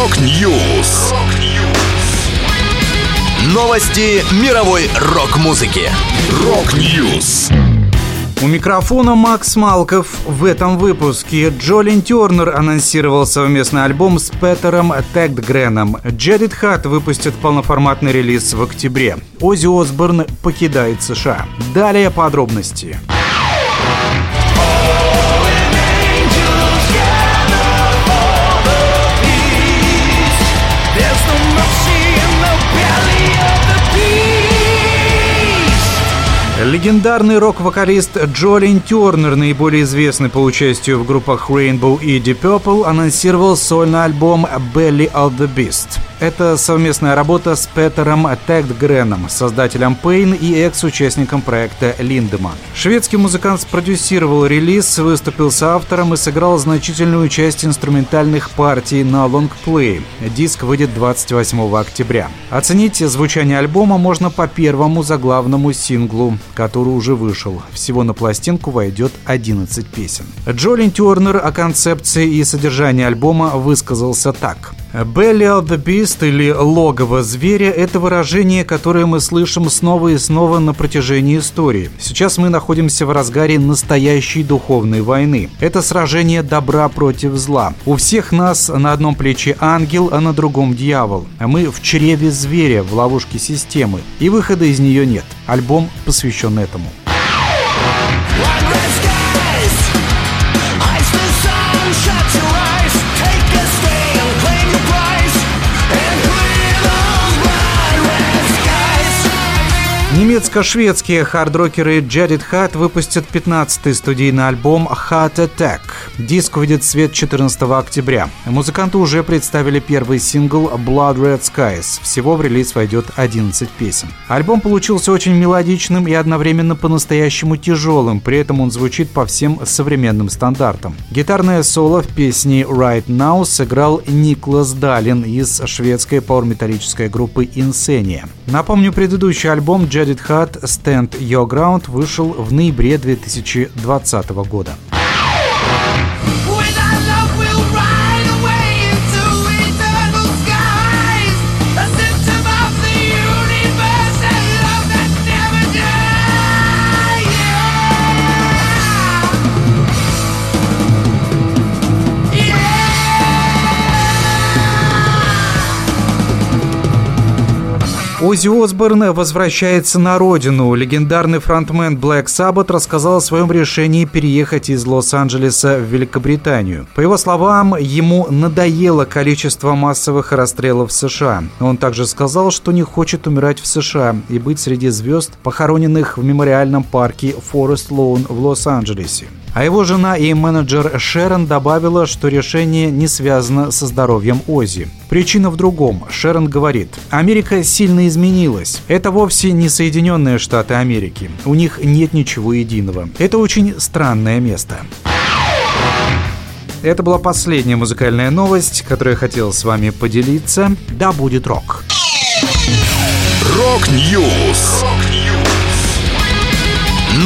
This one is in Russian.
Rock News. Новости мировой рок-музыки. Rock News. У микрофона Макс Малков. В этом выпуске Джо Линн Тернер анонсировал совместный альбом с Петером Тэгтгреном. Jaded Heart выпустит полноформатный релиз в октябре. Оззи Осборн покидает США. Далее подробности. Легендарный рок-вокалист Джолин Тернер, наиболее известный по участию в группах Rainbow и Deep Purple, анонсировал сольный альбом Belly of the Beast. Это совместная работа с Петером Тегдгреном, создателем Pain и экс-участником проекта Линдеман. Шведский музыкант спродюсировал релиз, выступил с автором и сыграл значительную часть инструментальных партий на лонгплей. Диск выйдет 28 октября. Оценить звучание альбома можно по первому заглавному синглу, который уже вышел. Всего на пластинку войдет 11 песен. Джолин Тернер о концепции и содержании альбома высказался так. «Belly of the Beast» или «логово зверя» — это выражение, которое мы слышим снова и снова на протяжении истории. Сейчас мы находимся в разгаре настоящей духовной войны. Это сражение добра против зла. У всех нас на одном плече ангел, а на другом дьявол. А мы в чреве зверя, в ловушке системы. И выхода из нее нет. Альбом посвящен этому. Немецко-шведские хардрокеры Jared Hat выпустят 15-й студийный альбом Heart Attack. Диск выйдет в свет 14 октября. Музыканты уже представили первый сингл Blood Red Skies. Всего в релиз войдет 11 песен. Альбом получился очень мелодичным и одновременно по-настоящему тяжелым, при этом он звучит по всем современным стандартам. Гитарное соло в песне Right Now сыграл Никлас Далин из шведской пауэр-металлической группы Insania. Напомню, предыдущий альбом Jared Hat Stand Your Ground вышел в ноябре 2020 года. Оззи Осборн возвращается на родину. Легендарный фронтмен Black Sabbath рассказал о своем решении переехать из Лос-Анджелеса в Великобританию. По его словам, ему надоело количество массовых расстрелов в США. Он также сказал, что не хочет умирать в США и быть среди звезд, похороненных в мемориальном парке Форест Лоун в Лос-Анджелесе. А его жена и менеджер Шерон добавила, что решение не связано со здоровьем Ози. Причина в другом. Шерон говорит, Америка сильно изменилась. Это вовсе не Соединенные Штаты Америки. У них нет ничего единого. Это очень странное место. Это была последняя музыкальная новость, которую я хотел с вами поделиться. Да будет рок. Rock News.